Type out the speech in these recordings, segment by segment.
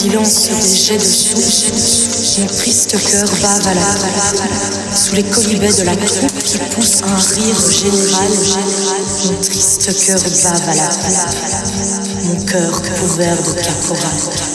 Des jets de soupe, mon triste cœur bave à la sous les colibets de la troupe qui pousse un rire général. Mon triste cœur bave à la mon cœur couvert de caporal.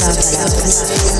À la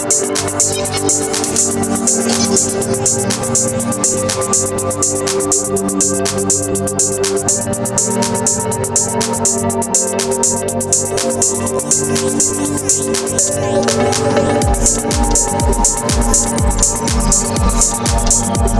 couvert de caporal. Cœur bave à la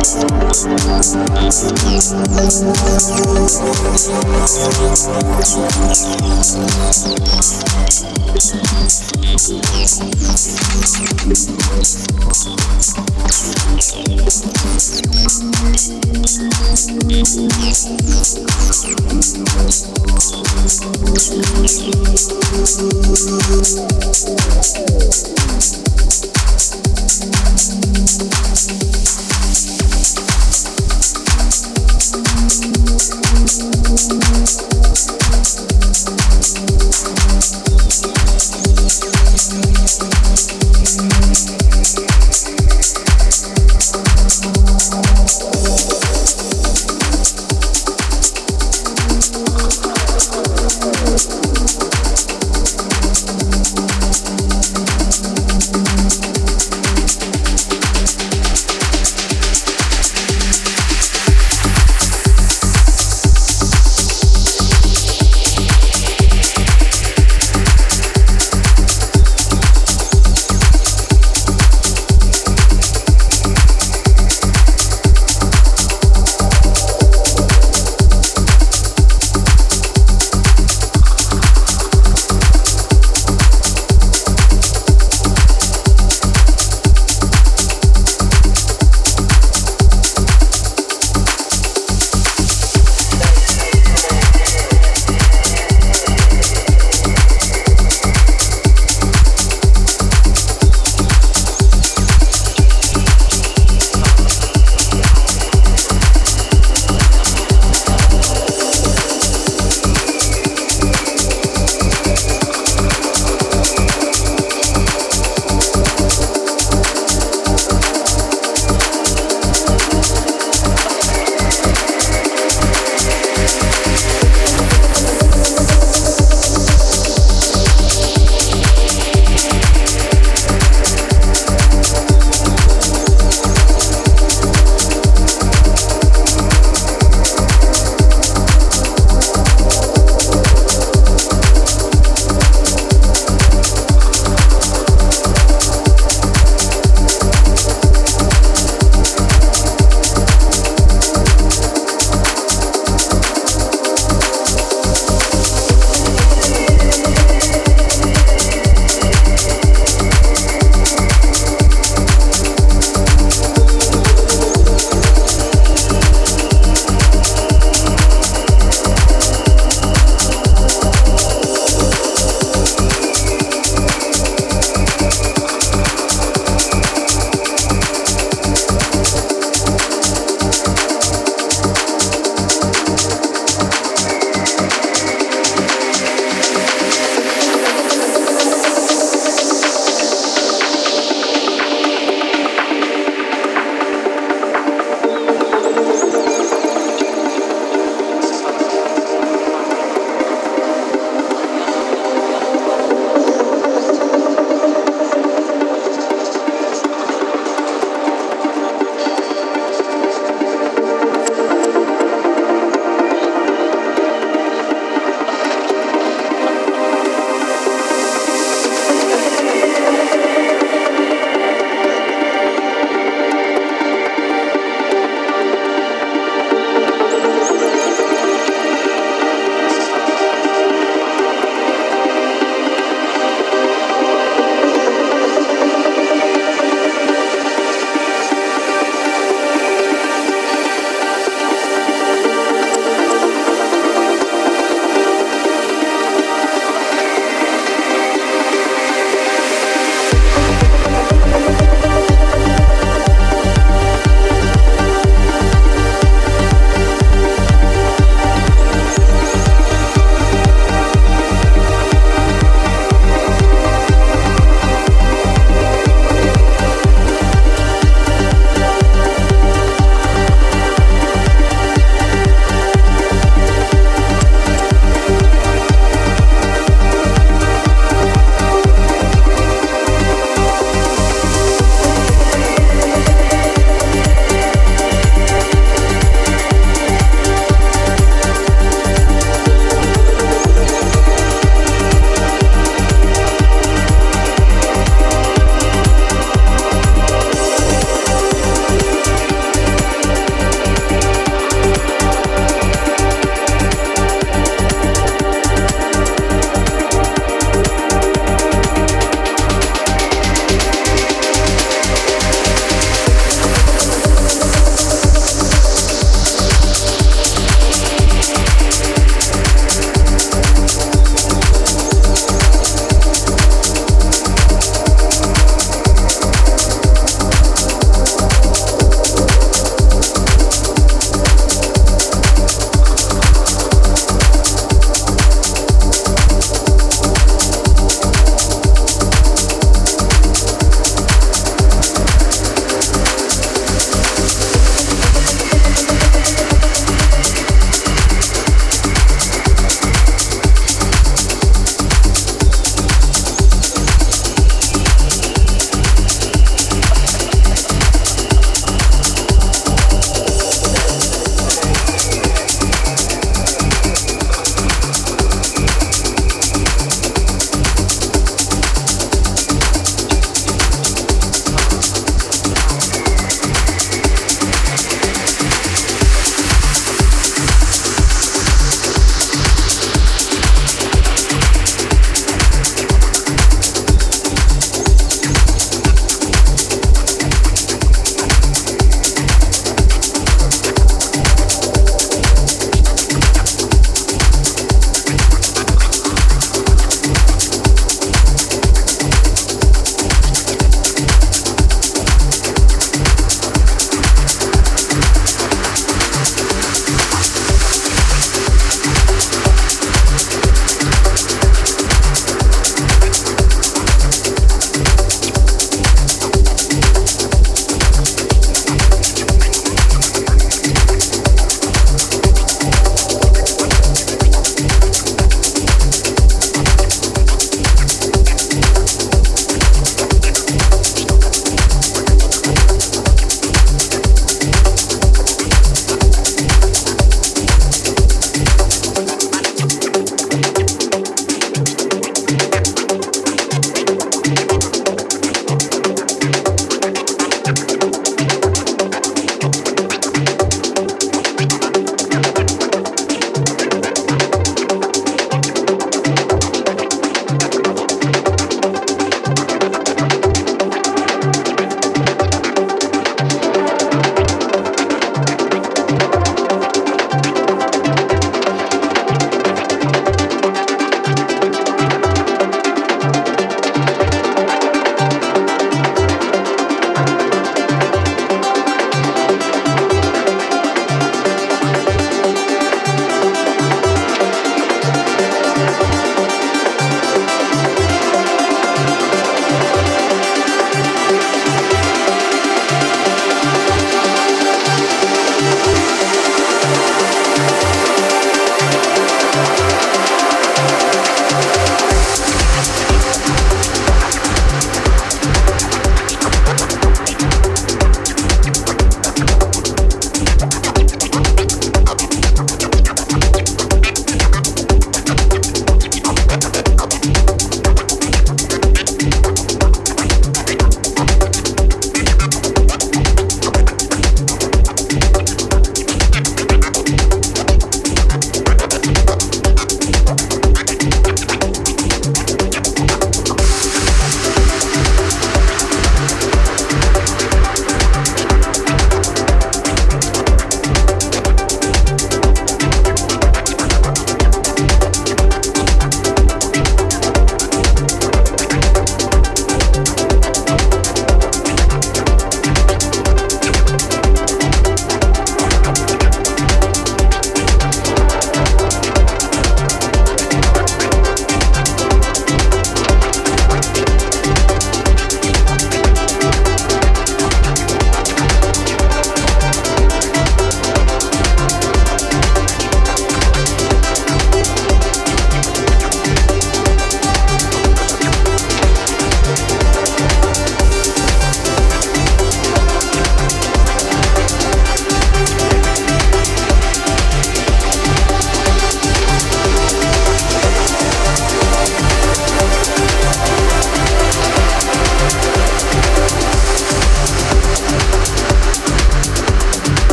Thank